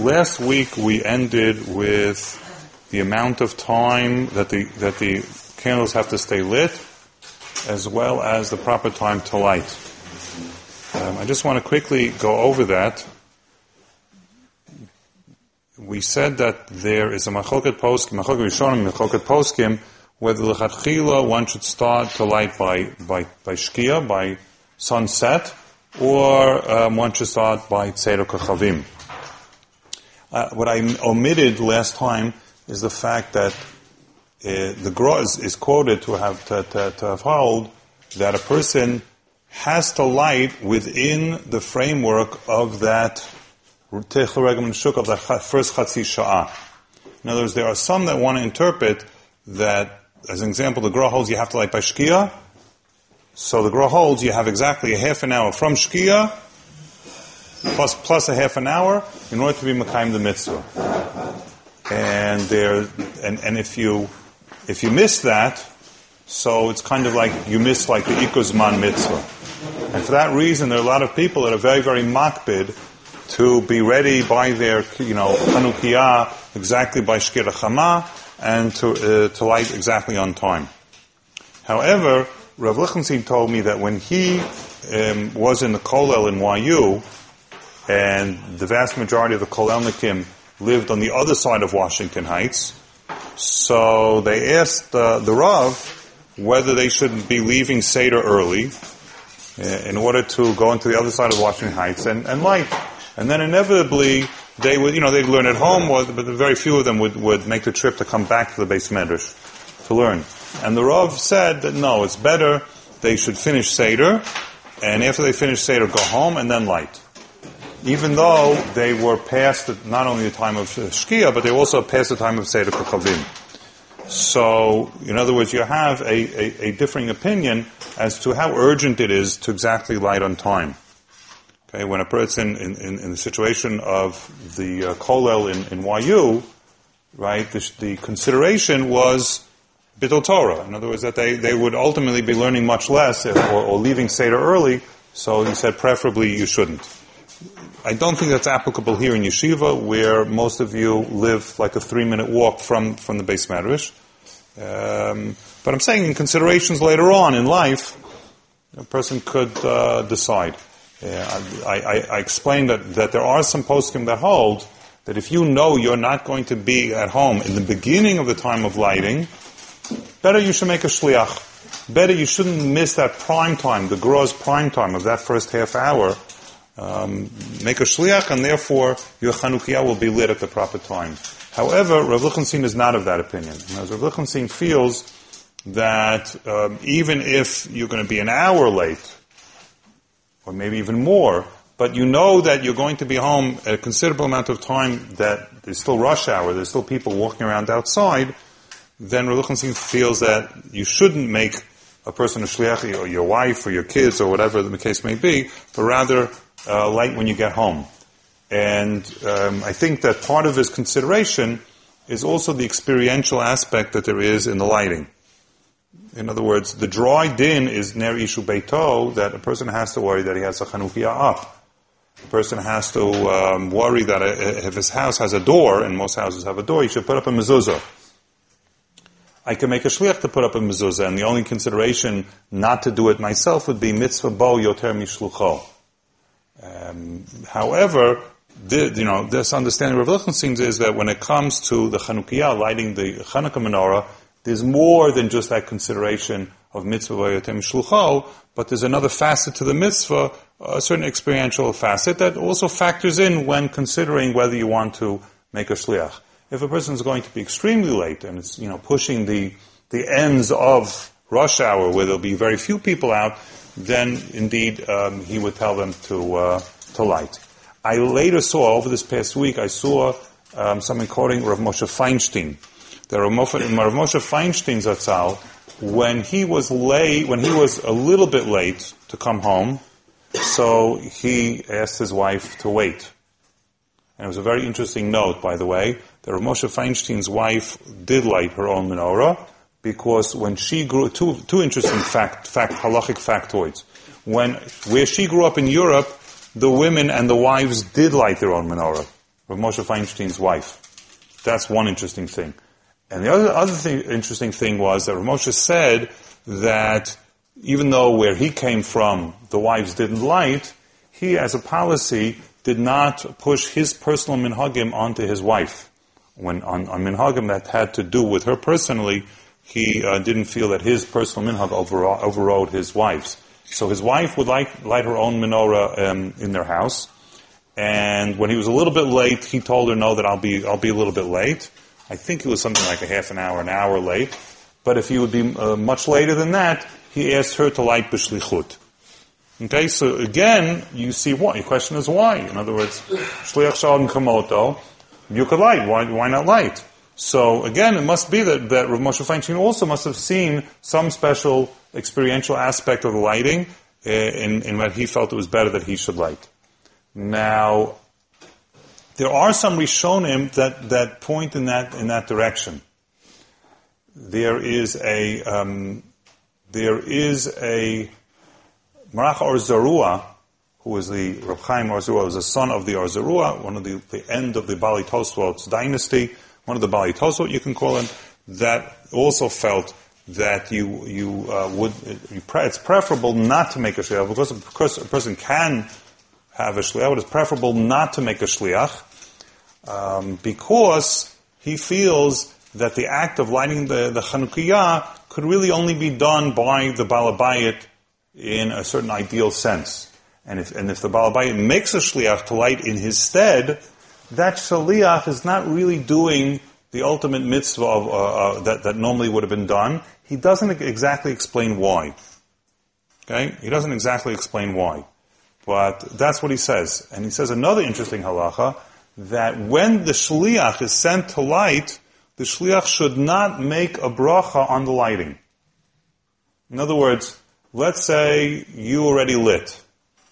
last week we ended with the amount of time that the that the candles have to stay lit, as well as the proper time to light. Um, I just want to quickly go over that. We said that there is a machoket poskim, machoket rishonim, machoket poskim, whether lechatchila one should start to light by by by shkia, by sunset, or um, one should start by tzedek kachavim. Uh, what I omitted last time is the fact that uh, the Gra is, quoted to have to, to, to have held that a person has to light within the framework of that shuk of the first chatzi sha'ah. In other words, there are some that want to interpret that, as an example, the Gra holds you have to light by shkia. So the Gra holds you have exactly a half an hour from shkia plus plus a half an hour in order to be makayim the mitzvah. And there, and, and if you if you miss that, so it's kind of like you miss like the ikuzman mitzvah. And for that reason, there are a lot of people that are very, very makpid to be ready by their, you know, Hanukkah exactly by Shkira Chama and to, uh, to light exactly on time. However, Rav Lichtenstein told me that when he um, was in the Kolel in YU, and the vast majority of the Kolelnikim lived on the other side of Washington Heights, so they asked uh, the Rav whether they should be leaving Seder early uh, in order to go into the other side of Washington Heights and, and light. And then inevitably, they would, you know, they'd learn at home, but very few of them would, would make the trip to come back to the beis medrash to learn. And the Rav said that no, it's better they should finish Seder, and after they finish Seder, go home and then light. Even though they were past not only the time of Shkia, but they also past the time of Seder Kachavim. So, in other words, you have a, a, a, differing opinion as to how urgent it is to exactly light on time. Okay, when a person in, in, in the situation of the uh, kolel in, in YU, right, the, the consideration was bittul Torah. In other words, that they, they would ultimately be learning much less if, or, or leaving Seder early, so he said preferably you shouldn't. I don't think that's applicable here in yeshiva, where most of you live like a three-minute walk from, from the beis medrash. Um, but I'm saying in considerations later on in life, a person could uh, decide. I, I, I, explained that, that there are some poskim that hold that if you know you're not going to be at home in the beginning of the time of lighting, better you should make a shliach. Better you shouldn't miss that prime time, the gross prime time of that first half hour. Um, make a shliach, and therefore your Chanukiah will be lit at the proper time. However, Rav Lichtenstein is not of that opinion. As Rav Lichtenstein feels that um, even if you're going to be an hour late, or maybe even more, but you know that you're going to be home a considerable amount of time that there's still rush hour, there's still people walking around outside, then Rav Lichtenstein feels that you shouldn't make a person a shliach, or your wife, or your kids, or whatever the case may be, but rather uh, light when you get home. And um, I think that part of his consideration is also the experiential aspect that there is in the lighting. In other words, the dry din is ner ishu beito, that a person has to worry that he has a chanukia up. A person has to um, worry that if his house has a door, and most houses have a door, he should put up a mezuzah. I can make a shliach to put up a mezuzah, and the only consideration not to do it myself would be mitzvah bo yoter mishlucho. Um, however, the, you know, this understanding of Lichtenstein is that when it comes to the Chanukiah, lighting the Hanukkah menorah, there's more than just that consideration of mitzvah vayotem shlucho, but there's another facet to the mitzvah, a certain experiential facet that also factors in when considering whether you want to make a shliach. If a person is going to be extremely late and it's, you know, pushing the, the ends of rush hour where there'll be very few people out, then indeed um, he would tell them to, uh, to light. I later saw, over this past week, I saw um, someone quoting Rav Moshe Feinstein. That Rav Moshe, Rav Moshe Feinstein Zatzal, when he was late, when he was a little bit late to come home, so he asked his wife to wait. And it was a very interesting note, by the way, that Rav Moshe Feinstein's wife did light her own menorah, because when she grew, two, two interesting fact, fact, halachic factoids. When, where she grew up in Europe, the women and the wives did light their own menorah. Rav Moshe Feinstein's wife. That's one interesting thing. And the other, other thing, interesting thing was that Rav Moshe said that even though where he came from, the wives didn't light, he as a policy did not push his personal minhagim onto his wife. When on, on minhagim that had to do with her personally, he uh, didn't feel that his personal minhag overrode, overrode his wife's. So his wife would light, light her own menorah um, in their house. And when he was a little bit late, he told her, no, that I'll be, I'll be a little bit late. I think it was something like a half an hour, an hour late. But if he would be uh, much later than that, he asked her to light b'shlichut. Okay, so again, you see what? Your question is why. In other words, shliach shalom kamoto, you could light. Why, why not light? So again, it must be that, that Rav Moshe Feinstein also must have seen some special experiential aspect of the lighting uh, in, in what he felt it was better that he should light. Now, there are some Rishonim that, that point in that, in that direction. There is a, um, there is a Maharach Or Zarua, who is the Reb Chaim Or Zarua, was a son of the Or Zarua, one of the, the end of the Baalei Tosfot's dynasty, one of the Baalei Tosfot you can call him, that also felt that you you uh, would it's preferable not to make a shliach because of a person can have a shliach, but it's preferable not to make a shliach um, because he feels that the act of lighting the the Chanukiah could really only be done by the Balabayit in a certain ideal sense. And if, and if the Balabayit makes a shliach to light in his stead, that shliach is not really doing the ultimate mitzvah of, uh, uh, that, that normally would have been done. He doesn't exactly explain why. Okay? He doesn't exactly explain why. But that's what he says. And he says another interesting halacha, that when the shliach is sent to light, the shliach should not make a bracha on the lighting. In other words, let's say you already lit.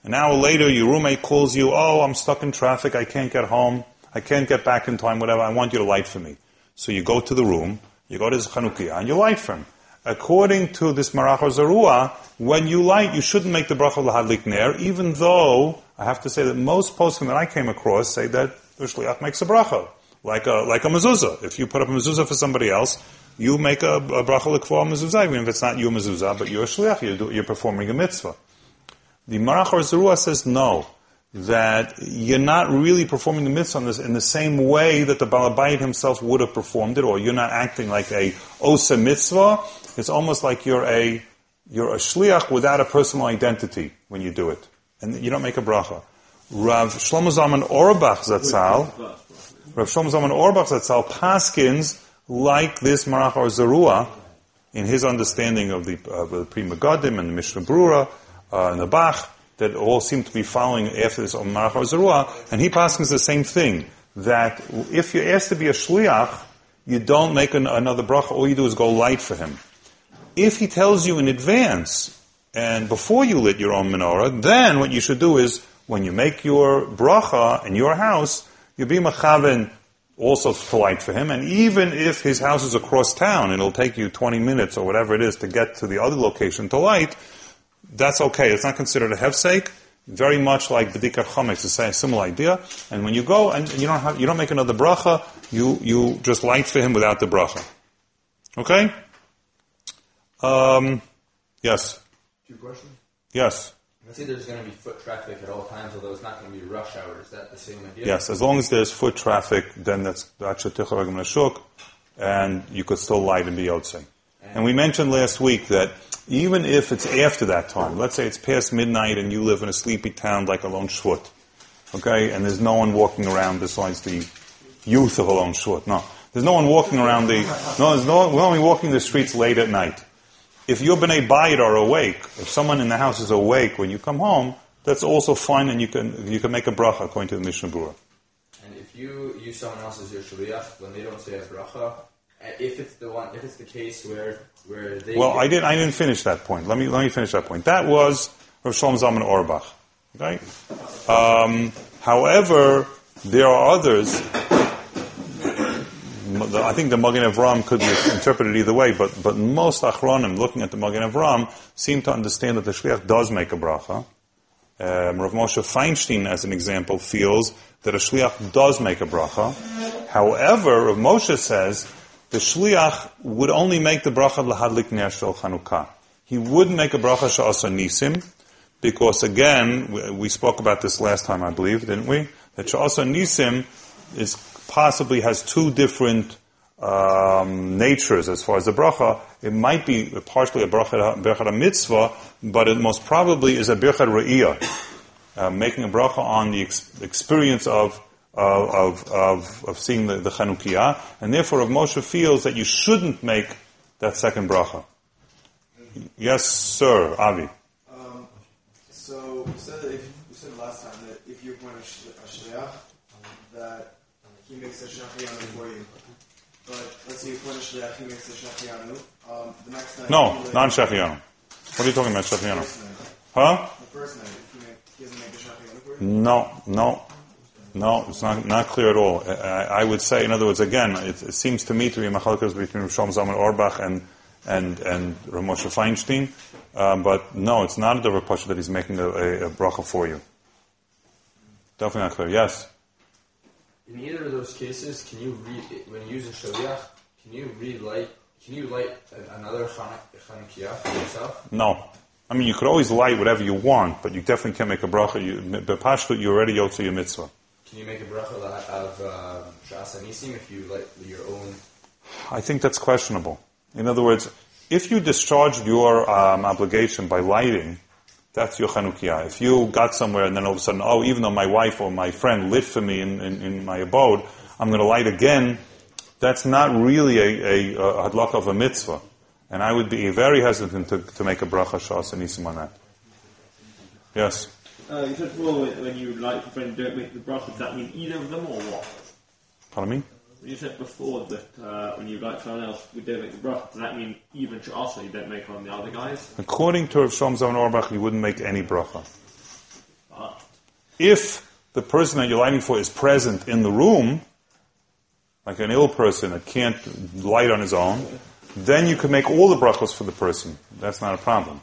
An hour later, your roommate calls you, oh, I'm stuck in traffic, I can't get home, I can't get back in time, whatever, I want you to light for me. So you go to the room, you go to the Chanukiah, and you light for him. According to this Maharach Zarua, when you light, you shouldn't make the bracha lahadlik ner, even though I have to say that most poskim that I came across say that the shliach makes a bracha, like a like a mezuzah. If you put up a mezuzah for somebody else, you make a, a bracha l'kvah mezuzah, even if it's not your mezuzah, but you're shliach, you're, you're performing a mitzvah. The Maharach Zarua says no that you're not really performing the mitzvah on this in the same way that the Balabayit himself would have performed it, or you're not acting like a osa mitzvah. It's almost like you're a, you're a shliach without a personal identity when you do it. And you don't make a bracha. Rav Shlomo Zalman Auerbach Zatzal, Rav Shlomo Zalman Auerbach Zatzal paskins like this Maharach or Zarua in his understanding of the, uh, the Pri Megadim and the Mishnah Brura uh, and the Bach, that all seem to be following after this Maharach Zerua, and he passes the same thing, that if you're asked to be a shliach, you don't make an, another bracha, all you do is go light for him. If he tells you in advance, and before you lit your own menorah, then what you should do is, when you make your bracha in your house, you be machaven also to light for him, and even if his house is across town, it'll take you 20 minutes or whatever it is to get to the other location to light, that's okay. It's not considered a hefsek. Very much like B'dikat Chometz, it's a similar idea. And when you go and you don't have, you don't make another bracha, you, you just light for him without the bracha. Okay? Um, yes. Two questions? Yes. I see there's going to be foot traffic at all times, although it's not going to be rush hour. Is that the same idea? Yes, as long as there's foot traffic, then that's that's shuk, and you could still light and be yotzei. And we mentioned last week that even if it's after that time, let's say it's past midnight and you live in a sleepy town like Alon Shvut, okay, and there's no one walking around besides the youth of Alon Shvut. No. There's no one walking around the, no, there's no, we're only walking the streets late at night. If your B'nai Bayit are awake, if someone in the house is awake when you come home, that's also fine and you can, you can make a bracha according to the Mishnah Brura. And if you use someone else as your shliach, when they don't say a bracha, if it's the one, if it's the case where where they. Well, I didn't. I didn't finish that point. Let me let me finish that point. That was Rav Shalom Zalman Auerbach. Okay. Um, however, there are others. I think the Magen Avram could be interpreted either way, but but most Achronim looking at the Magen Avram seem to understand that the shliach does make a bracha, Um, Rav Moshe Feinstein, as an example, feels that a shliach does make a bracha. However, Rav Moshe says the shliach would only make the bracha lahadlik ner shel Chanukah. He would make a bracha she'asa nisim, because again, we, spoke about this last time, I believe, didn't we? That she'asa nisim is possibly has two different um, natures as far as the bracha. It might be partially a bracha, bracha mitzvah, but it most probably is a bracha re'iyah, uh, making a bracha on the ex- experience of of, of, of seeing the, the Chanukiah, and therefore Rav Moshe feels that you shouldn't make that second bracha. Yes, sir, Avi. Um, so we said that if we said last time that if you appoint a, sh- a shliach, that he makes a shehecheyanu for you. But let's say you appoint a shliach, he makes a shehecheyanu. Um, the next night, No, like- non Shehecheyanu. What are you talking about, Shehecheyanu? Huh? The first night, if he, make, he doesn't make a shehecheyanu for you. No, no, no, it's not, not clear at all. I, I would say, in other words, again, it, it seems to me to be a machalkas between Shalom Zalman Auerbach and, and, and Rav Moshe Feinstein, um, but no, it's not a Rav that he's making a, a, a bracha for you. Definitely not clear. Yes? In either of those cases, can you read when you use a shaliach? Can you read light? Can you light another Chanuk- Chanukiah for yourself? No. I mean, you could always light whatever you want, but you definitely can't make a bracha. You, Bepashtu, you already yotze your mitzvah. Can you make a bracha of um, She'asa Nisim if you light your own? I think that's questionable. In other words, if you discharged your um, obligation by lighting, that's your Chanukiah. If you got somewhere and then all of a sudden, oh, even though my wife or my friend lit for me in, in, in my abode, I'm going to light again, that's not really a, a, a hadlaka of a mitzvah. And I would be very hesitant to, to make a bracha she'asa nisim on that. Yes? Uh, you said before when when you like your friend don't make the bracha, does that mean either of them or what? Pardon me? You said before that uh, when you like someone else, we don't make the bracha. Does that mean even to also you don't make on the other guys? According to Rav Shalom Zalman Auerbach, you wouldn't make any bracha. If the person that you're lighting for is present in the room, like an ill person that can't light on his own, then you can make all the brachos for the person. That's not a problem.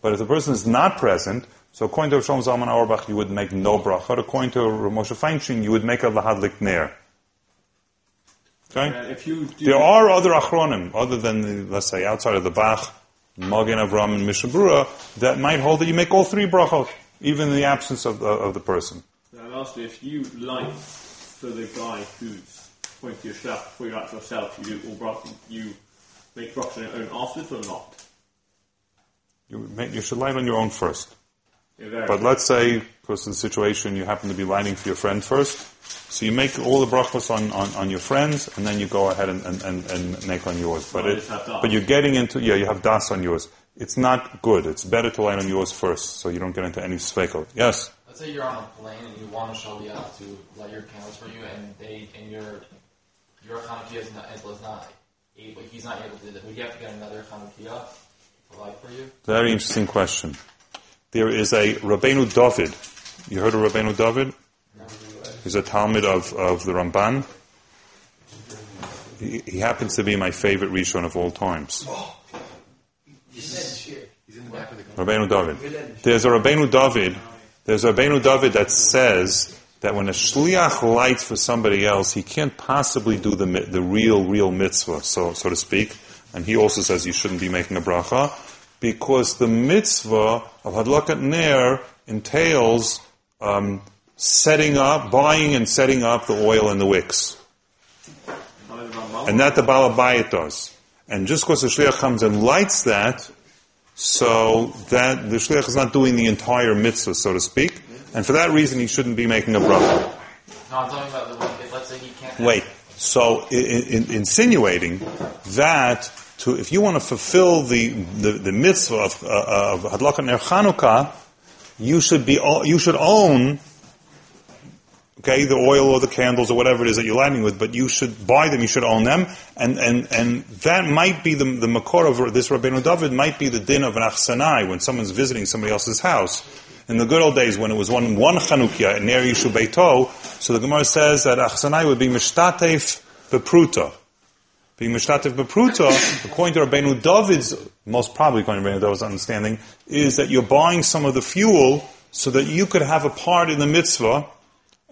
But if the person is not present, so according to Shalom Zalman Auerbach, you would make no bracha. According to Moshe Feinstein, you would make a lahadlik ner. Okay? uh, if you There are other achronim, other than, the, let's say, outside of the Bach, Magen Avram and Mishnah Brura, that might hold that you make all three brachot, even in the absence of, of the person. uh, lastly, if you like for the guy who's pointing to your shelf before you like yourself, you do all bracha, you make bracha on your own afterwards or not? You, make, you should light on your own first. Yeah, But let's say, because of the situation, you happen to be lighting for your friend first. So you make all the brachos on, on, on your friends, and then you go ahead and, and, and, and make on yours. But it, just have das. but you're getting into, yeah, you have das on yours. It's not good. It's better to light on yours first, so you don't get into any svekot. Yes? Let's say you're on a plane and you want a shaliach to light your candles for you, and they and your your Hanukkah is not is not able. He's not able to do that. Would you have to get another Hanukkah to light for you? Very interesting question. There is a Rabbeinu David. You heard of Rabbeinu David? He's a Talmid of, of the Ramban. He, he happens to be my favorite Rishon of all times. Rabbeinu David. There's a Rabbeinu David. There's a Rabbeinu David that says that when a shliach lights for somebody else, he can't possibly do the the real real mitzvah, so so to speak. And he also says you shouldn't be making a bracha because the mitzvah of hadlakat ner entails um, setting up, buying and setting up the oil and the wicks. And that the Balabayit does. And just because the Shliach comes and lights that, so that the Shliach is not doing the entire mitzvah, so to speak. And for that reason, he shouldn't be making a bracha. No, I'm talking about the one. Let's say he can't. Wait. So, in, in, insinuating that to, if you want to fulfill the, the, the mitzvah of, uh, of Hadlakat Ner Chanukah, you should be, you should own, okay, the oil or the candles or whatever it is that you're lighting with, but you should buy them, you should own them, and, and, and that might be the, the makor of this Rabbeinu David might be the din of an achsanai, when someone's visiting somebody else's house. In the good old days when it was one, one Chanukia in Ner Yishu Beito, so the Gemara says that achsanai would be mishtatef bepruta. Being mishtatef bepruta, according to Rabbeinu David's, most probably according to Rabbeinu David's understanding, is that you're buying some of the fuel so that you could have a part in the mitzvah,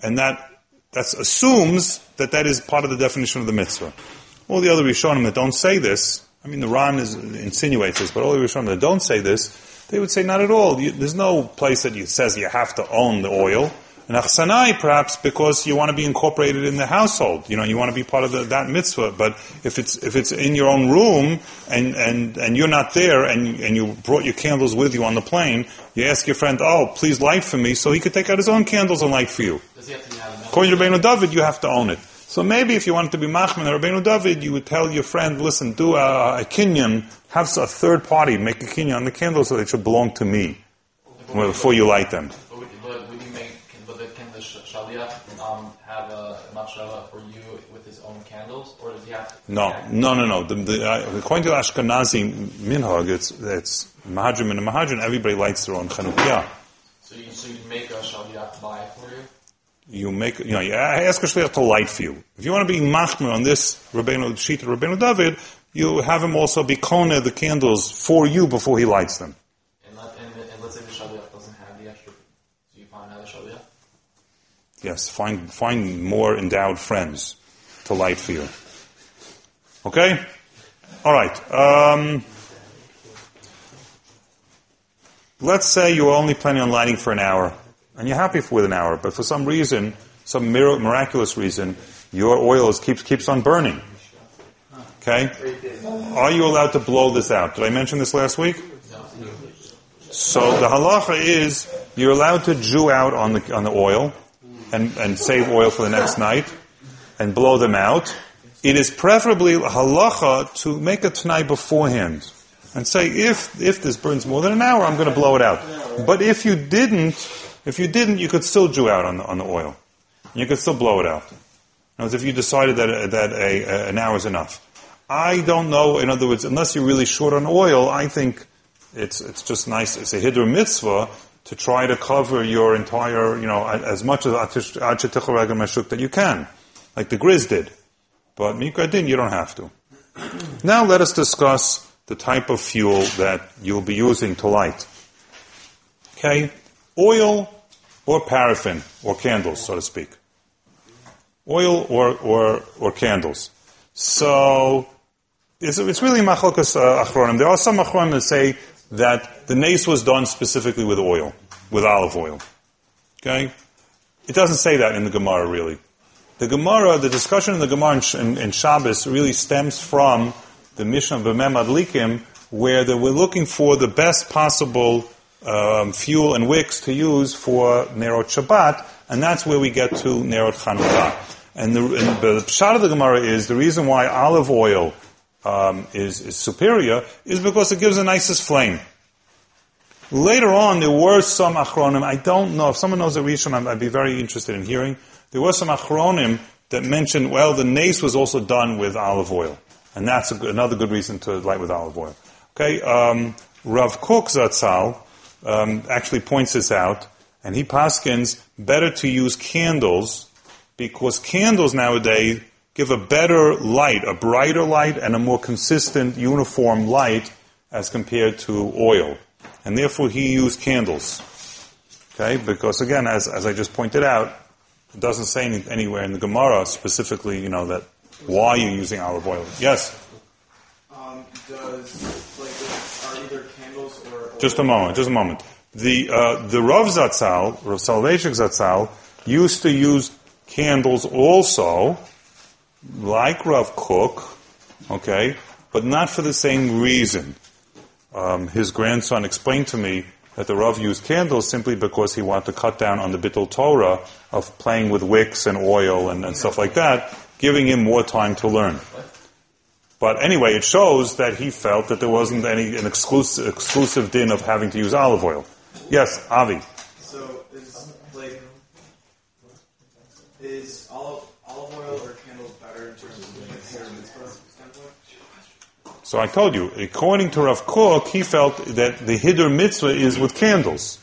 and that that assumes that that is part of the definition of the mitzvah. All the other Rishonim that don't say this, I mean, the Ran is, insinuates this, but all the Rishonim that don't say this, they would say not at all. You, there's no place that you, says you have to own the oil. And achsanai, perhaps because you want to be incorporated in the household. You know, you want to be part of the, that mitzvah. But if it's if it's in your own room and and and you're not there and and you brought your candles with you on the plane, you ask your friend, "Oh, please light for me," so he could take out his own candles and light for you. Does to have another? According to Rabbeinu David, you have to own it. So maybe if you wanted to be machman or Rabbeinu David, you would tell your friend, "Listen, do a, a kinyan, have a third party make a kinyan on the candles so they should belong to me before you light them." But would, but would you make, can, but the, can the sh- shaliach um, have a machshava for you with his own candles, or does he have to? No, no, no, no. The, the, uh, according to Ashkenazi minhag, it's it's mahadrim and mahadrim. Everybody lights their own chanukiah. So you so you make a shaliach buy it for you. You make, you know, you ask a shliach to light for you. If you want to be machmer on this Rabbeinu sheet of Rabbeinu David, you have him also be kona the candles for you before he lights them. And, let, and, and let's say the shaliach doesn't have the extra, so you find another shaliach. Yes, find find more endowed friends to light for you. Okay, all right. Um, let's say you're only planning on lighting for an hour, and you're happy with an hour, but for some reason, some mir- miraculous reason, your oil is, keeps keeps on burning. Okay, are you allowed to blow this out? Did I mention this last week? So the halacha is you're allowed to jew out on the on the oil and, and save oil for the next night and blow them out. It is preferably halacha to make a t'nai beforehand and say if if this burns more than an hour, I'm going to blow it out. But if you didn't, if you didn't, you could still jew out on the on the oil. You could still blow it out. In other words, if you decided that that a, a, an hour is enough. I don't know. In other words, unless you're really short on oil, I think it's it's just nice. It's a hiddur mitzvah to try to cover your entire, you know, as much as meshuk that you can, like the Grizz did. But Mikra din, you don't have to. Now let us discuss the type of fuel that you'll be using to light. Okay, oil or paraffin or candles, so to speak. Oil or or or candles. So it's, it's really machlokas uh, achronim. There are some achronim that say that the nace was done specifically with oil, with olive oil. Okay? It doesn't say that in the Gemara, really. The Gemara, the discussion in the Gemara in, in, Shabbos really stems from the Mishnah of Bameh Madlikin, where they were looking for the best possible um, fuel and wicks to use for Nerot Shabbat, and that's where we get to Nerot Chanukah. And the, and the pshat of the Gemara is the reason why olive oil um, is, is superior is because it gives the nicest flame. Later on, there were some achronim. I don't know if someone knows the Rishon. I'd be very interested in hearing. There were some achronim that mentioned, well, the nace was also done with olive oil, and that's another good reason to light with olive oil. Okay, um, Rav Kook Zatzal um, actually points this out, and he paskins better to use candles because candles nowadays give a better light, a brighter light, and a more consistent, uniform light as compared to oil. And therefore he used candles. Okay, because again, as, as I just pointed out, it doesn't say any, anywhere in the Gemara specifically, you know, that why you're using olive oil. Yes? Um, does like are either candles or Just a moment, just a moment. The, uh, the Rav Zatzal, Rav Soloveitchik Zatzal, used to use candles also, like Rav Kook, okay, but not for the same reason. Um, his grandson explained to me that the Rav used candles simply because he wanted to cut down on the Bittul Torah of playing with wicks and oil and, and stuff like that, giving him more time to learn. But anyway, it shows that he felt that there wasn't any an exclusive exclusive din of having to use olive oil. Yes, Avi. So is like is olive olive oil or candles better in terms of like Seder mitzvah standpoint? So I told you, according to Rav Kook, he felt that the Hiddur mitzvah is with candles.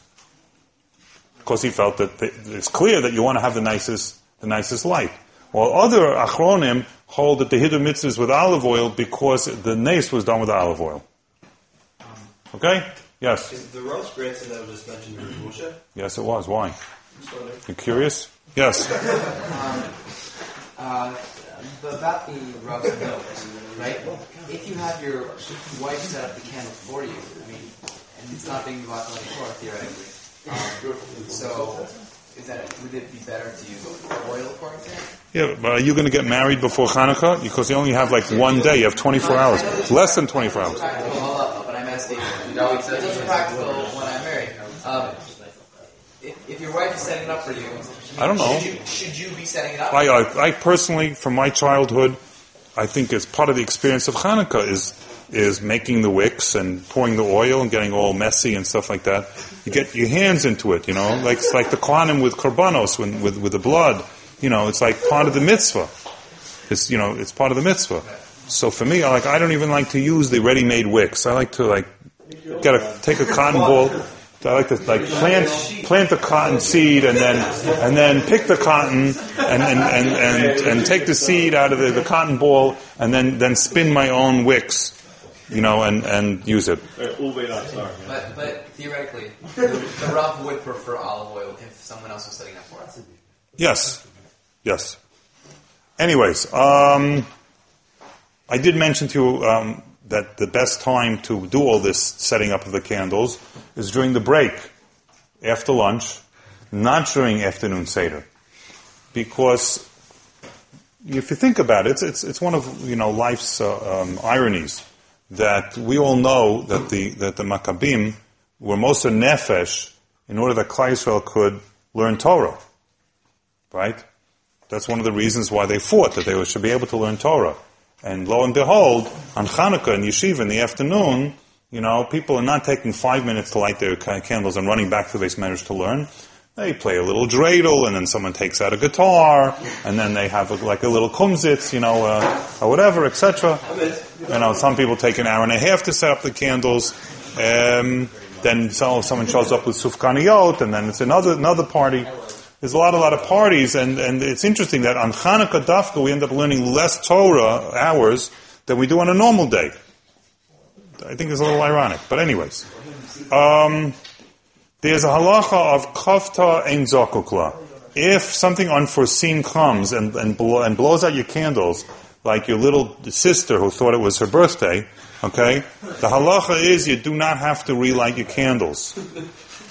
Because he felt that it's clear that you want to have the nicest, the nicest light. While other Achronim hold that the Hiddur mitzvah is with olive oil because the nace was done with olive oil. Okay? Yes. Is the Rav's grandson that was just mentioned in Moshe? Yes, it was. Why? You curious? Yes. um, Uh, about the rubs and milks, right? If you have your wife set up the candle for you, I mean, and it's not being bought on the floor theoretically, um, so is that would it be better to use oil, for example? Yeah, but are you going to get married before Hanukkah? Because you only have like one day. You have 24 hours. Less than 24 hours. But I'm asking. It's practical when I'm married. Um, if, if your wife is setting it up for you, I don't know. Should you, should you be setting it up? I, I, I personally, from my childhood, I think as part of the experience of Hanukkah is is making the wicks and pouring the oil and getting all messy and stuff like that. You get your hands into it, you know, like it's like the Kohanim with korbanos, when, with with the blood. You know, it's like part of the mitzvah. It's you know, it's part of the mitzvah. So for me, I like I don't even like to use the ready-made wicks. I like to like get a take a cotton ball. I like to like plant plant the cotton seed and then and then pick the cotton and and, and, and, and take the seed out of the, the cotton ball and then, then spin my own wicks, you know, and, and use it. All the way down, sorry. But, but theoretically, the, the Rav would prefer olive oil if someone else was setting up for us. Yes, yes. Anyways, um, I did mention to you um, that the best time to do all this setting up of the candles is during the break, after lunch, not during afternoon seder, because if you think about it, it's it's, it's one of you know life's uh, um, ironies that we all know that the that the Maccabim were most of nefesh in order that Klal Yisrael could learn Torah, right? That's one of the reasons why they fought that they should be able to learn Torah. And lo and behold, on Hanukkah and Yeshiva in the afternoon, you know, people are not taking five minutes to light their candles and running back to the beis medrash to learn. They play a little dreidel, and then someone takes out a guitar, and then they have a, like a little kumsitz, you know, uh, or whatever, etc. You know, some people take an hour and a half to set up the candles. Um, then so, someone shows up with sufganiyot, and then it's another another party. There's a lot, a lot of parties, and, and it's interesting that on Hanukkah Dafka we end up learning less Torah hours than we do on a normal day. I think it's a little ironic, but anyways. Um, there's a halacha of kafta ein zokukla. If something unforeseen comes and, and, blow, and blows out your candles, like your little sister who thought it was her birthday, okay, the halacha is you do not have to relight your candles.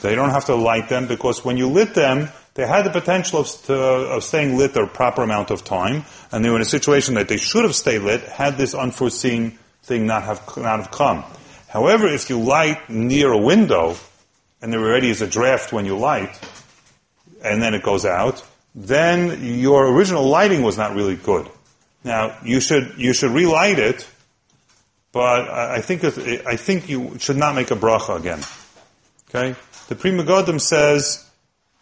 They don't have to light them because when you lit them, they had the potential of, st- uh, of staying lit a proper amount of time, and they were in a situation that they should have stayed lit had this unforeseen thing not have not have come. However, if you light near a window, and there already is a draft when you light, and then it goes out, then your original lighting was not really good. Now you should you should relight it, but I think I think you should not make a bracha again. Okay, the Pri Megadim says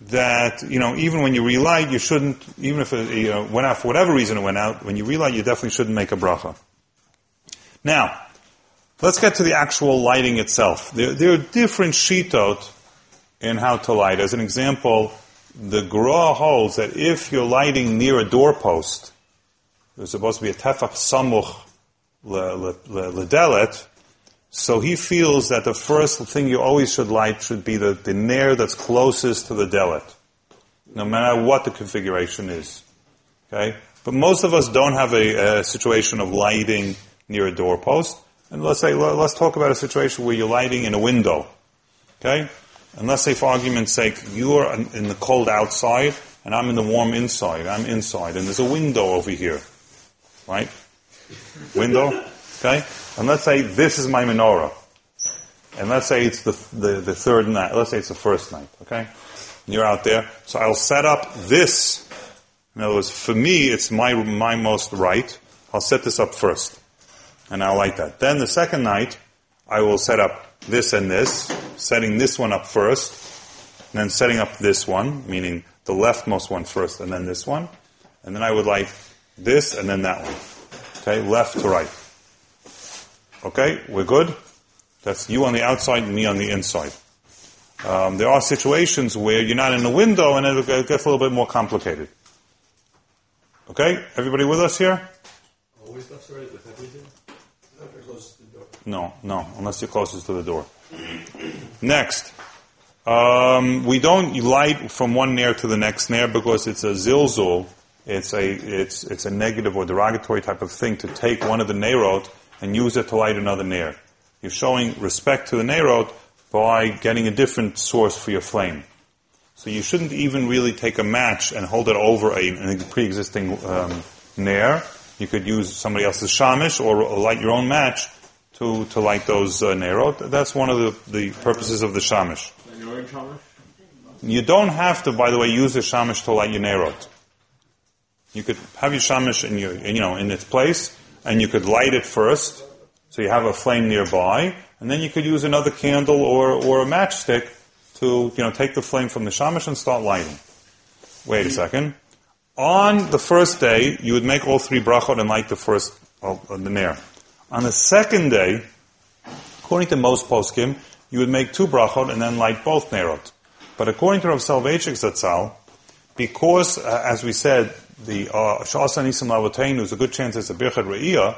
that you know even when you relight, you shouldn't even if it you know, went out for whatever reason it went out. When you relight, you definitely shouldn't make a bracha. Now, let's get to the actual lighting itself. There, there are different shitot in how to light. As an example, the Gra holds that if you're lighting near a doorpost, there's supposed to be a tefach samuch ledelet, so he feels that the first thing you always should light should be the, the nair that's closest to the delet, no matter what the configuration is. Okay? But most of us don't have a, a situation of lighting near a doorpost. And let's say, let- let's talk about a situation where you're lighting in a window. Okay? And let's say, for argument's sake, you're in the cold outside, and I'm in the warm inside. I'm inside, and there's a window over here. Right? Window? Okay? And let's say this is my menorah. And let's say it's the, the, the third night. Let's say it's the first night. Okay? And you're out there. So I'll set up this. In other words, for me, it's my, my most right. I'll set this up first. And I'll light that. Then the second night, I will set up this and this, setting this one up first, and then setting up this one, meaning the leftmost one first, and then this one. And then I would light this and then that one. Okay, left to right. Okay, we're good? That's you on the outside and me on the inside. Um, there are situations where you're not in the window and it gets a little bit more complicated. Okay, everybody with us here? Always left right with everything? Close to the door. No, no, unless you're closest to the door. Next, um, we don't light from one nair to the next nair because it's a zilzul. It's a it's it's a negative or derogatory type of thing to take one of the nairot and use it to light another nair. You're showing respect to the nairot by getting a different source for your flame. So you shouldn't even really take a match and hold it over a, a pre-existing um, nair. You could use somebody else's shamish or light your own match to, to light those uh, nairot. That's one of the, the purposes of the shamish. And your own shamish? You don't have to, by the way, use the shamish to light your nairot. You could have your shamish in your, you know, in its place, and you could light it first, so you have a flame nearby, and then you could use another candle or, or a matchstick to, you know, take the flame from the shamash and start lighting. Wait a second. On the first day, you would make all three brachot and light the first, uh, the nair. On the second day, according to most poskim, you would make two brachot and then light both nerot. But according to Rav Soloveitchik Zatzal, because, uh, as we said, the She'asa Nisim Lavotenu is a good chance it's a Birchat Re'iyah,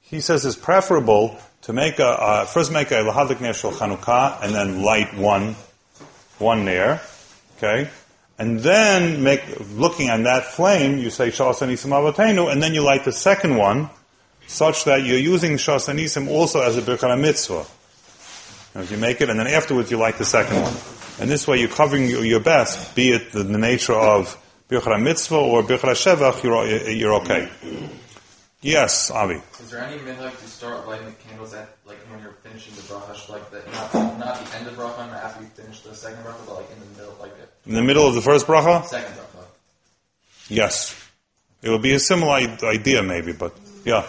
he says it's preferable to make a, uh, first make a Lahadlik Ner Chanukah and then light one, one Ner, okay? And then make, looking at that flame, you say She'asa Nisim Lavotenu, and then you light the second one, such that you're using She'asa Nisim also as a Birchat Mitzvah. As you make it, and then afterwards you light the second one. And this way you're covering your, your best, be it the, the nature of Birchara Mitzvah or Birchara Shevach, you're, you're okay. Yes, Avi. Is there any minhag to start lighting the candles at like when you're finishing the bracha, like the not not the end of bracha, not after you finish the second bracha, but like in the middle, like the In the middle of the first bracha? second bracha? Yes. It would be a similar idea maybe, but yeah.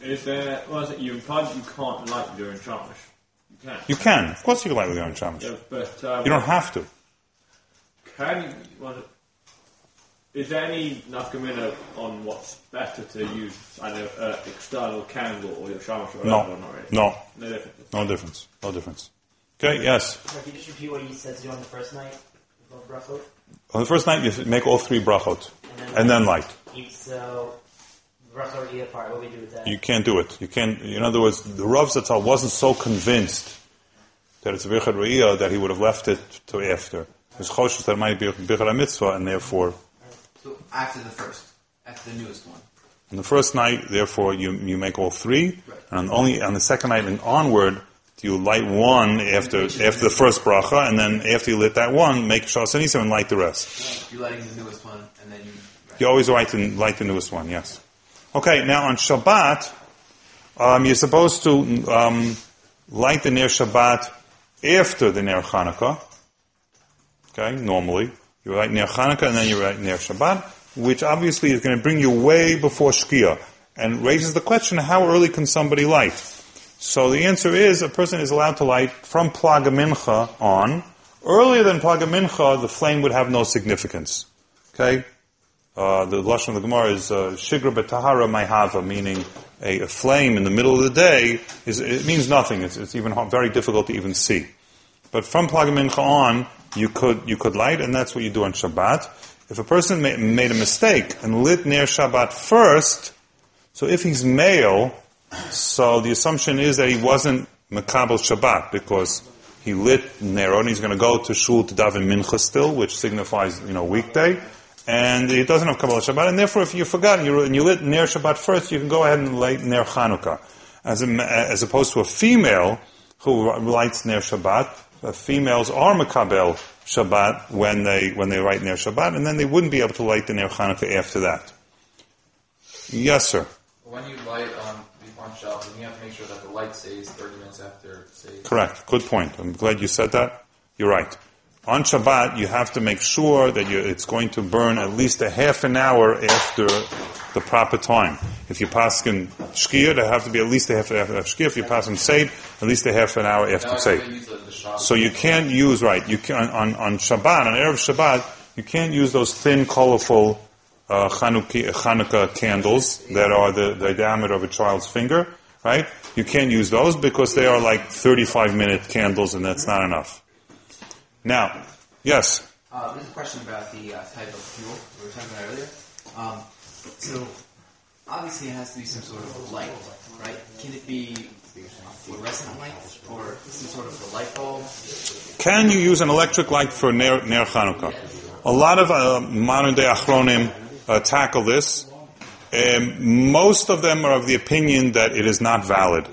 Is there, was it, you implied you can't light during shamish. You can. You can. Of course you can light during your own shamash. Yeah, but um, You don't have to. Can you, was it, is there any nafkamina on what's better to use, an uh, external candle or your shamash or No. whatever, or not really? No. No difference. No difference. No difference. Okay, yes. So can you just repeat what he said to do on the first night of Brachot? On the first night you make all three brachot. And then light. Eat so Brachot eat apart. What do we do with that? You can't do it. You can't, in other words, the Rav Zatzal wasn't so convinced that it's a Birchad Re'iyah that he would have left it to after. His choshes that it might be a Birchad Mitzvah and therefore So after the first, after the newest one. On the first night, therefore, you, you make all three, and on only on the second night and onward, do you light one after after the first bracha, and then after you lit that one, make she'asa nisim and light the rest. You're lighting the newest one, and then you. You always light the, light the newest one, yes. Okay, now on Shabbat, um, you're supposed to um, light the Ner Shabbat after the Ner Chanukah. Okay, normally. You light near Chanukah and then you light near Shabbat, which obviously is going to bring you way before Shkia, and raises the question, how early can somebody light? So the answer is, a person is allowed to light from Plaga Mincha on. Earlier than Plaga Mincha, the flame would have no significance. Okay? Uh, the lashon of the Gemara is uh, shigra betahara mayhava, meaning a, a flame in the middle of the day is it means nothing. It's, it's even very difficult to even see. But from Plaga Mincha on, you could you could light, and that's what you do on Shabbat. If a person ma- made a mistake and lit near Shabbat first, so if he's male, so the assumption is that he wasn't Makabel Shabbat because he lit Nero and he's going to go to Shul to daven Mincha still, which signifies, you know, weekday. And it doesn't have Kabbalah Shabbat. And therefore, if you forgot and you, and you lit Ner Shabbat first, you can go ahead and light Ner Chanukah. As, a, as opposed to a female who lights Ner Shabbat, females are Makabel Shabbat when they, when they light Ner Shabbat, and then they wouldn't be able to light the Ner Chanukah after that. Yes, sir. When you light um, on Shabbat, then you have to make sure that the light stays 30 minutes after stays. Correct. Good point. I'm glad you said that. You're right. On Shabbat, you have to make sure that you, it's going to burn at least a half an hour after the proper time. If you pass in Shkia, there have to be at least a half an hour after Shkia. If you pass in Seid, at least a half an hour after Seid. gotta use the, the So you can't use, right, you can, on, on Shabbat, on Erev Shabbat, you can't use those thin, colorful uh, Chanukah, Chanukah candles that are the, the diameter of a child's finger, right? You can't use those because they are like 35 minute candles and that's not enough. Now, yes, Uh, there's a question about the uh, type of fuel we were talking about earlier. Um, so, obviously it has to be some sort of light, right? Can it be fluorescent light or some sort of a light bulb? Can you use an electric light for Ner, Ner Chanukah? A lot of uh, modern day Achronim uh, tackle this. Um, most of them are of the opinion that it is not valid.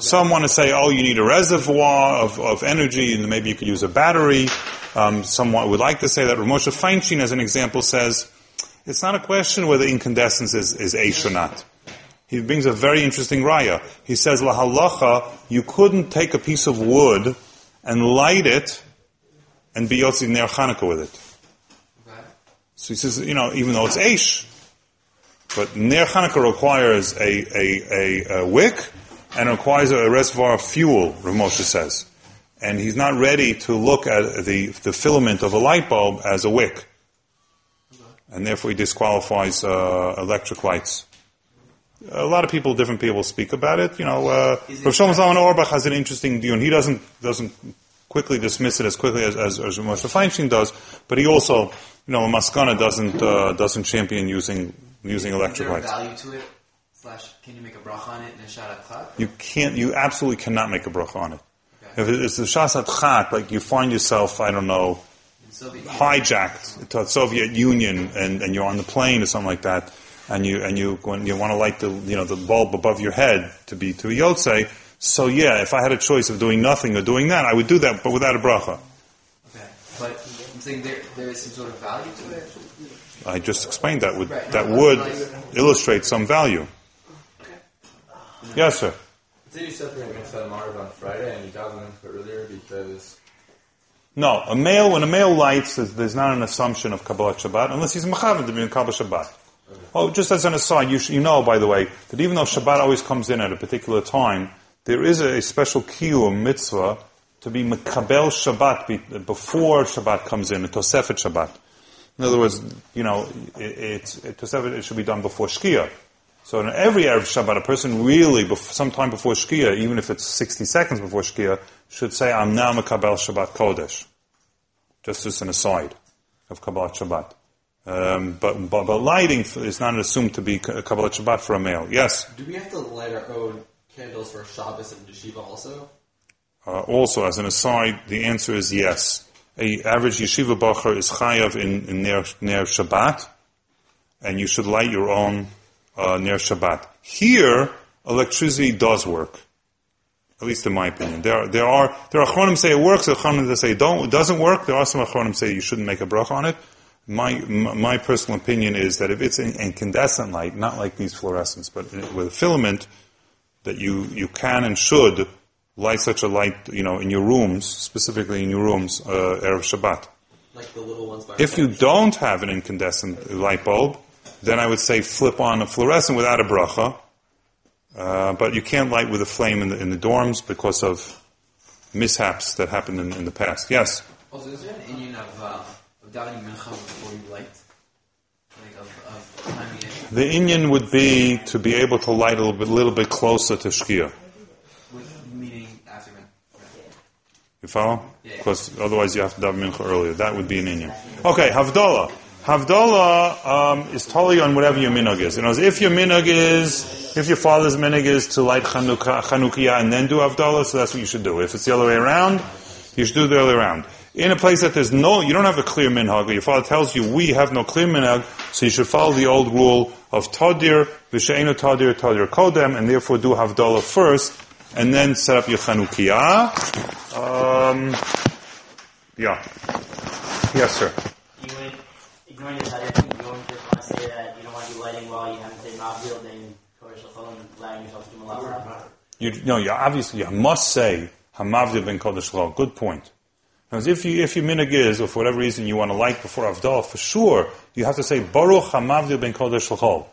Some want to say, oh, you need a reservoir of, of energy, and maybe you could use a battery. Um, some would like to say that. Rav Moshe Feinstein, as an example, says it's not a question whether incandescence is, is Aish or not. He brings a very interesting raya. He says, La halacha, you couldn't take a piece of wood and light it and be Yotzi Ner Chanukah with it. Okay. So he says, you know, even though it's Aish, but Ner Chanukah requires a, a, a, a wick and requires a reservoir of fuel, Rav Moshe says. And he's not ready to look at the, the filament of a light bulb as a wick. And therefore he disqualifies uh, electric lights. A lot of people, different people speak about it. You know, uh, Rav Shlomo Zalman Auerbach has an interesting view, and he doesn't, doesn't quickly dismiss it as quickly as, as, as Moshe Feinstein does, but he also, you know, Maskana doesn't, uh, doesn't champion using, using electric lights. Slash, can you make a bracha on it and a shot at? You can't, you absolutely cannot make a bracha on it. Okay. If it's the shasat chat, like you find yourself, I don't know, In Soviet Union. hijacked to the Soviet Union and, and you're on the plane or something like that, and you, and you, when you want to light the, you know, the bulb above your head to be, to a yotze, so yeah, if I had a choice of doing nothing or doing that, I would do that, but without a bracha. Okay. But I'm saying there, there is some sort of value to it. I just explained that would, Right. that would illustrate some value. Yes, sir. Did you separate Mitzvah Marv on Friday and you got them into it earlier because No, a male, when a male lights, there's, there's not an assumption of Kabbalah Shabbat, unless he's Mechavan to be in Kabbalah Shabbat. Oh, just as an aside, you, sh- you know, by the way, that even though Shabbat always comes in at a particular time, there is a, a special kiyum mitzvah to be Mekabel Shabbat be, before Shabbat comes in, a Tosefet Shabbat. In other words, you know, it, it, Tosefet, it should be done before Shkia. So in every Erev Shabbat, a person really, bef- sometime before Shkia, even if it's 60 seconds before Shkia, should say, I'm now Mekabel Shabbat Kodesh. Just as an aside of Kabbalah Shabbat. Um, but, but, but lighting is not assumed to be Ka- Kabbalah Shabbat for a male. Yes. Do we have to light our own candles for Shabbos and Yeshiva also? Uh, also, as an aside, the answer is yes. A average yeshiva bacher is chayav in, in ner Shabbat, and you should light your own uh, ner Shabbat. Here, electricity does work. At least in my opinion. There, are- there are, there are achronim say it works, there are achronim that say don't, it doesn't work. There are some achronim say you shouldn't make a bracha on it. My, my personal opinion is that if it's in incandescent light, not like these fluorescents, but with a filament, that you, you can and should light such a light, you know, in your rooms, specifically in your rooms, uh, Erev Shabbat. Like the little ones by If you don't have an incandescent light bulb, then I would say flip on a fluorescent without a bracha. Uh, but you can't light with a flame in the, in the dorms because of mishaps that happened in, in the past. Yes? Also, is there an inyan of, uh, of davening mincha before you light? Like of, of timing it The inyan would be to be able to light a little bit, little bit closer to Shkia. with meaning after min. You follow? Yeah. Because otherwise you have to daven mincha earlier. That would be an inyan. Okay, Havdalah. Havdalah um, is totally on whatever your minhag is. You know, if your minhag is, if your father's minhag is to light Chanukiah and then do Havdalah, so that's what you should do. If it's the other way around, you should do the other way around. In a place that there's no, you don't have a clear minhag, or your father tells you we have no clear minhag, so you should follow the old rule of Tadir, V'she'enu Tadir, Tadir Kodem, and therefore do Havdalah first, and then set up your Chanukiah. Um, yeah. Yes, sir. You would, ignoring this other thing, you wouldn't just want to say that you don't want to be lighting while you haven't said Mavdil, then Kodesh Lachol and allowing yourself to do Malacha. You, no, you obviously you must say Hamavdil ben Kodesh Lo. Good point. Because if you if your minhag is, or for whatever reason you want to light before Avdal, for sure you have to say Baruch Hamavdil ben Kodesh Lo.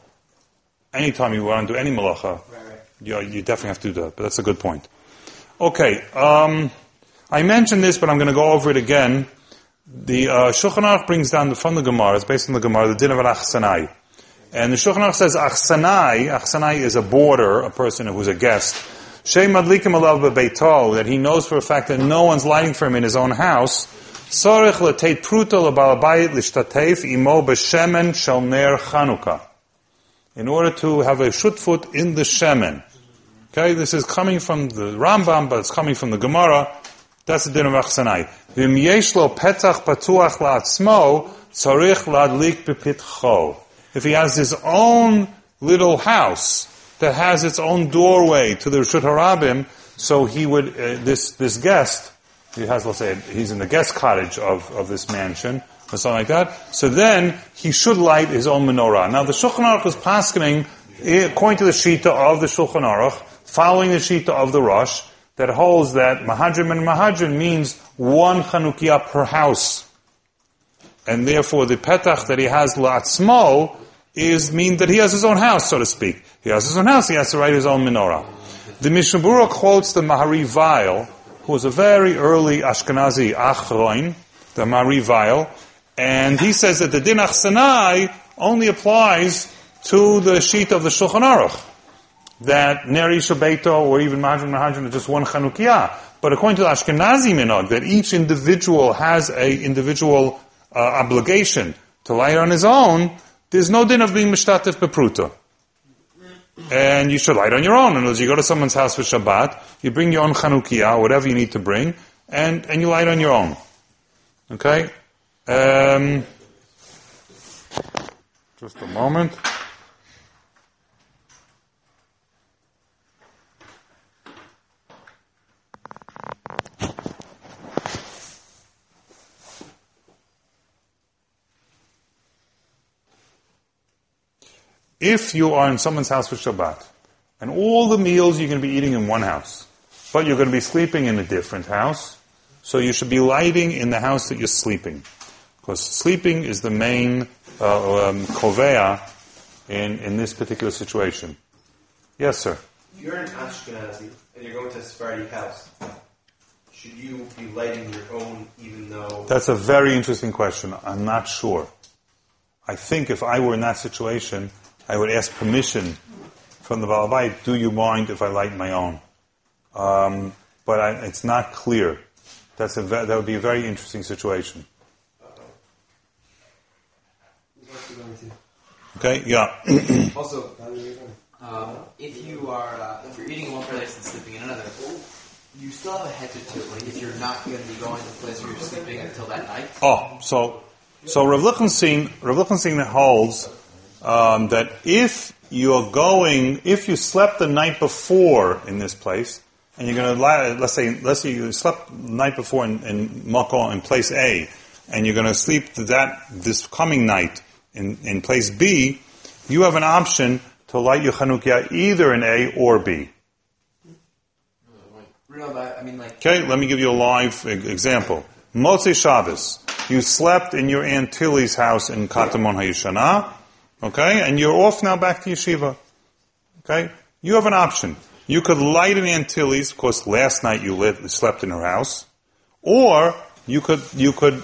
Anytime you want to do any malacha, Right, right. you, you definitely have to do that. But that's a good point. Okay, um, I mentioned this, but I'm going to go over it again. The uh, Shulchan Aruch brings down the, from the Gemara. It's based on the Gemara, the din of an Achsanai. And the Shulchan Aruch says Achsanai, Achsanai is a boarder, a person who's a guest. Shei madlikim alav bebeito, that he knows for a fact that no one's lighting for him in his own house. Sorech leteit pruto lebalabayit lishtateif imo b'shemen shel ner in order to have a shutfut in the shemen. Okay, this is coming from the Rambam, but it's coming from the Gemara. That's the din of achsanai. V'im yesh lo petach patuach la'atzmo, tzarich ladlik bepitcho. If he has his own little house that has its own doorway to the Rishut Harabim, so he would, uh, this, this guest, he has, let's say, he's in the guest cottage of, of this mansion, or something like that, so then he should light his own menorah. Now the Shulchan Aruch is paskening, eh, according to the Shita of the Shulchan Aruch, following the Shita of the Rosh, that holds that Mahadrim and Mahadrim means one Chanukiah per house. And therefore the petach that he has la'atzmo is mean that he has his own house, so to speak. He has his own house, he has to write his own menorah. The Mishnah Brura quotes the Mahari Weil, who was a very early Ashkenazi Achroin, the Mahari Weil, and he says that the Din Achsanai only applies to the shita of the Shulchan Aruch. That Neri Shabeto or even Mahadrim Mahadrim is just one Chanukiah. But according to the Ashkenazi minhag, that each individual has a individual uh, obligation to light on his own, there's no din of being mishtatif bepruta. And you should light on your own. And as you go to someone's house for Shabbat, you bring your own Chanukiah, whatever you need to bring, and, and you light on your own. Okay? Um, just a moment. If you are in someone's house for Shabbat, and all the meals you're going to be eating in one house, but you're going to be sleeping in a different house, so you should be lighting in the house that you're sleeping. Because sleeping is the main uh, um, kovea in, in this particular situation. Yes, sir. If you're an Ashkenazi and you're going to a Sephardi house, should you be lighting your own even though... That's a very interesting question. I'm not sure. I think if I were in that situation, I would ask permission from the Balabait, do you mind if I light my own? Um, but I, it's not clear. That's a ve- that would be a very interesting situation. Okay, yeah. Also, um, if you are uh, if you're eating in one place and sleeping in another, you still have a head to it. Like if you're not going to be going to the place where you're sleeping until that night. Oh, so so Rav Lichtenstein, Rav Lichtenstein holds um, that if you're going, if you slept the night before in this place, and you're going to, let's say, let's say you slept the night before in, in makom, in place A, and you're going to sleep that, this coming night in, in place B, you have an option to light your Chanukiah either in A or B. No, but I mean like Okay, let me give you a live example. Motzei Shabbos. You slept in your Aunt Tilly's house in Katamon HaYeshana, okay, and you're off now back to yeshiva. Okay? You have an option. You could light in Aunt Tilly's, of course last night you lit, slept in her house, or you could, you could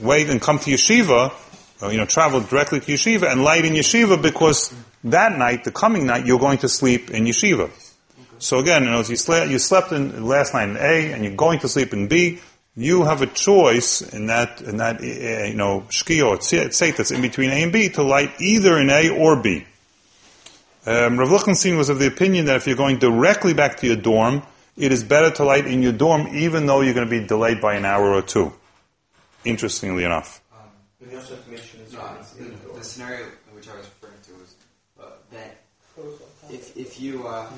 wait and come to yeshiva, or, you know, travel directly to yeshiva and light in yeshiva because that night, the coming night, you're going to sleep in yeshiva. So again, you know, you slept in last night in A, and you're going to sleep in B. You have a choice in that, in that, uh, you know, shkia or tzeit that's in between A and B to light either in A or B. Um, Rav Lichtenstein was of the opinion that if you're going directly back to your dorm, it is better to light in your dorm even though you're going to be delayed by an hour or two. Interestingly enough. But the also information is no, the, the scenario which I was referring to was uh, that if if you uh,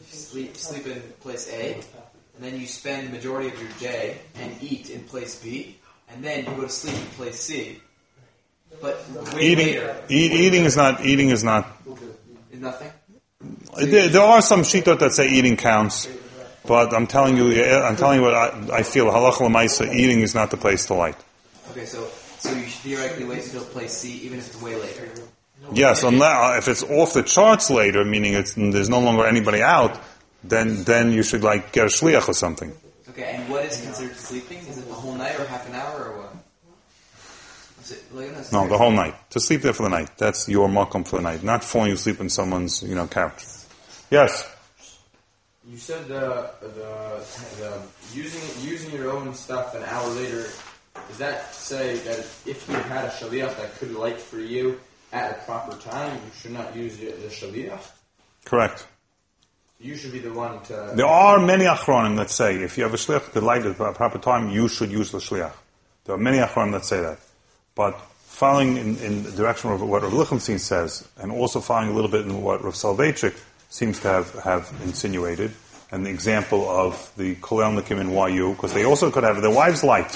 if you sleep sleep in place A, and then you spend the majority of your day and eat in place B, and then you go to sleep in place C, but way Eating, later eat, eating is not, eating is not, is nothing. there, there are some shitot that say eating counts, but I'm telling you, I'm telling you what I, I feel, halacha l'maisa, eating is not the place to light. Okay, so so you should theoretically wait until place C, even if it's way later. Yes, unless, if it's off the charts later, meaning it's, there's no longer anybody out, then, then you should like get a shliach or something. Okay, and what is considered sleeping? Is it the whole night or half an hour or what? it, look at this. No, the whole night. To sleep there for the night. That's your makom for the night. Not falling asleep in someone's, you know, couch. Yes. You said the, the, the using using your own stuff an hour later. Does that say that if you had a shaliach that could light for you, at a proper time, you should not use the, the shaliach. Correct. You should be the one to. There are many achronim that say if you have a shliach to light at the proper time, you should use the shliach. There are many achronim that say that. But following in, in the direction of what Rav Lichtenstein says, and also following a little bit in what Rav Soloveitchik seems to have, have insinuated, and the example of the Kolelnikim in YU, because they also could have their wives light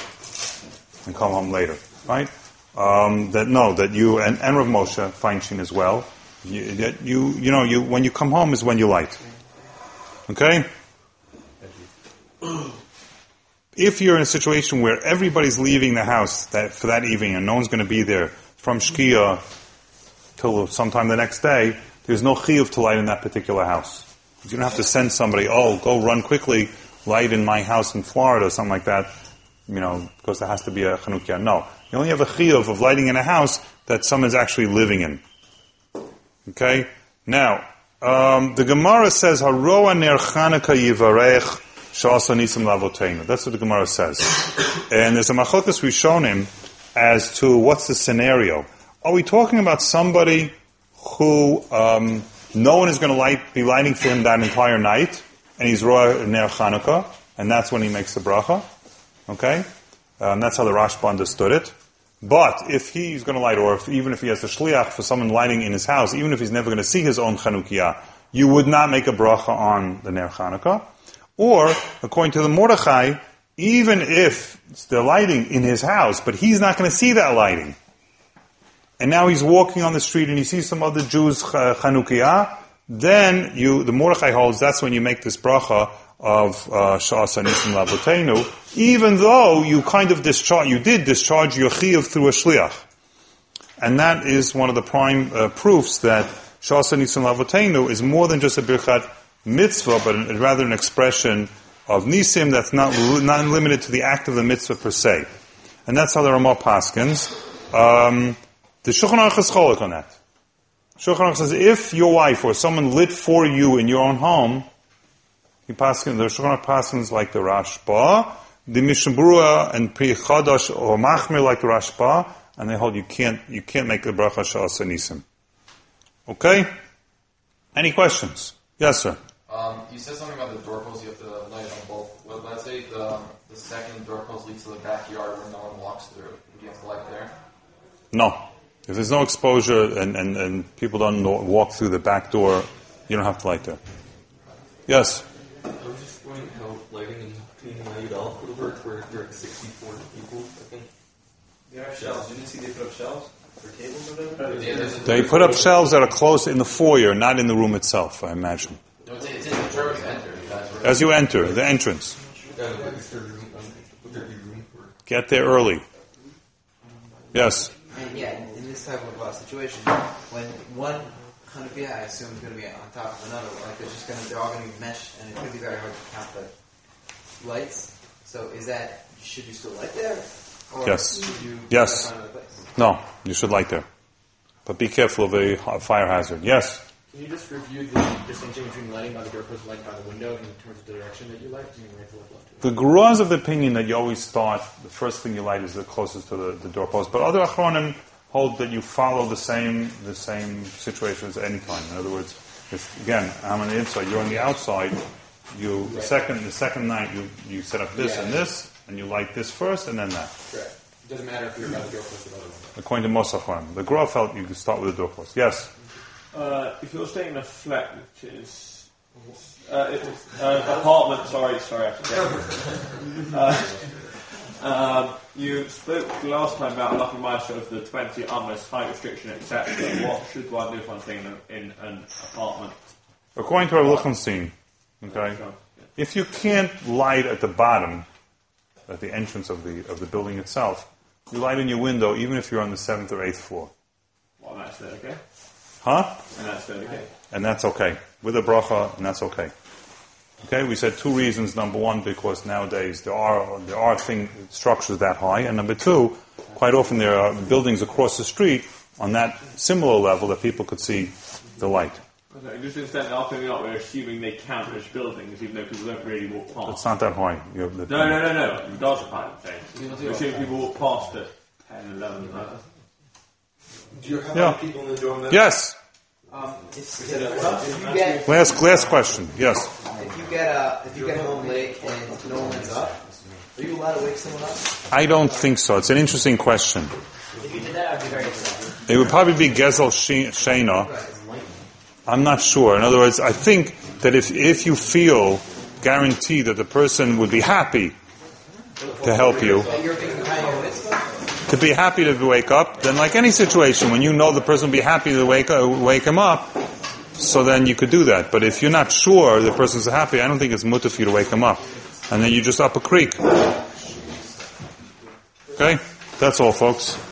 and come home later, right? Um, that no, that you and, and Rav Moshe Feinstein as well. You, that you you know you when you come home is when you light. Okay. If you're in a situation where everybody's leaving the house that, for that evening and no one's going to be there from Shkia till sometime the next day, there's no chiyuv to light in that particular house. You don't have to send somebody, oh, go run quickly, light in my house in Florida or something like that, you know, because there has to be a Chanukia. No. You only have a chiyuv of lighting in a house that someone's actually living in. Okay? Now, um, the Gemara says, Haroa ner Chanukah yivarech she'asa nisim lavotenu. That's what the Gemara says. and there's a machokas him as to what's the scenario. Are we talking about somebody who um, no one is going to light, be lighting for him that entire night, and he's roa ner Chanukah, and that's when he makes the bracha? Okay? Um, that's how the Rashba understood it. But if he's going to light, or if, even if he has a shliach for someone lighting in his house, even if he's never going to see his own Chanukiah, you would not make a bracha on the Ner Chanukah. Or, according to the Mordechai, even if it's the lighting in his house, but he's not going to see that lighting, and now he's walking on the street and he sees some other Jews Chanukiah, then you, the Mordechai holds that's when you make this bracha of uh, She'asa Nisim Lavotenu, even though you kind of discharge, you did discharge your chiyuv through a shliach. And that is one of the prime uh, proofs that She'asa Nisim Lavotenu is more than just a birchat mitzvah, but an, rather an expression of nisim that's not, not limited to the act of the mitzvah per se. And that's how the Ramah paskins. Um, the Shulchan Aruch is cholik on that. Shulchan Aruch says if your wife or someone lit for you in your own home, he paskin, the Shulchan paskins like the Rashba, the Mishnah and Pri Chadash or Machmir like the Rashba, and they hold you can't you can't make the bracha She'asa Nisim. Okay? Any questions? Yes, sir. Um, you said something about the doorpost. You have to light on both. Well, let's say the the second doorpost leads to the backyard where no one walks through. Would you have to light there? No. If there's no exposure and, and, and people don't walk through the back door, you don't have to light there. Yes. I was just wondering how lighting in Cleaning Night Off would work, where there are 64 people, I think. They have shelves. Didn't you see they put up shelves for tables or whatever? Yeah, there's a- They put up shelves that are close in the foyer, not in the room itself, I imagine. No, it's, it's in the church enter. As you enter, the entrance. Yeah, but is there room, um, would there be room for Get there early. Yes. And yeah, in, in this type of uh, situation, when one Chanukiah, I assume, is going to be on top of another, like they're just going to, they're all going to be meshed, and it could be very hard to count the lights. So is that, should you still light there? Or Yes. Yes. place? No, you should light there. But be careful of a fire hazard. Yes. Can you just review the distinction between lighting by the doorpost and lighting by the window in terms of the direction that you light? Right to left, left to The Gra is of the opinion that you always start, the first thing you light is the closest to the, the doorpost. But other Achronim hold that you follow the same, the same situation as any time. In other words, if, again, I'm on the inside, you're on the outside, you, the second, the second night, you, you set up this Yeah. and this, and you light this first and then that. Correct. It doesn't matter if you're by the doorpost or by the window. According to most Achronim. The Gra felt you could start with the doorpost. Yes. Uh, if you're staying in a flat, which is uh, it, uh, apartment, sorry, sorry, I forget. uh, um, you spoke last time about Lucky Meister of the 20 unless height restriction, etc. What should one do if I'm staying in, in an apartment? According to Rav Lichtenstein, okay, if you can't light at the bottom, at the entrance of the of the building itself, you light in your window even if you're on the seventh or eighth floor. Well, that's okay? Huh? And that's okay? And that's okay. With a bracha, and that's okay. Okay, we said two reasons. Number one, because nowadays there are there are thing structures that high, and number two, quite often there are buildings across the street on that similar level that people could see the light. Okay, just instead, after we're not, we're assuming they count as buildings, even though people don't really walk past. It's not that high. You have the- No, no, no, no. Regardless of height, I'm saying. We're assuming people walk past at 10, 11, 12. Do you have Yeah. people in the dorm? that- Yes. Um, if, if you get Last last question. Yes. if you get uh, if you get home late and no one's up, are you allowed to wake someone up? I don't think so. It's an interesting question. If you did that, I'd be very upset. It would probably be Gezel She- Shena. I'm not sure. In other words, I think that if, if you feel guaranteed that the person would be happy to help you, you're to be happy to wake up, then like any situation, when you know the person will be happy to wake, uh, wake him up, so then you could do that. But if you're not sure the person's happy, I don't think it's mutar for you to wake him up. And then you just up a creek. Okay? That's all, folks.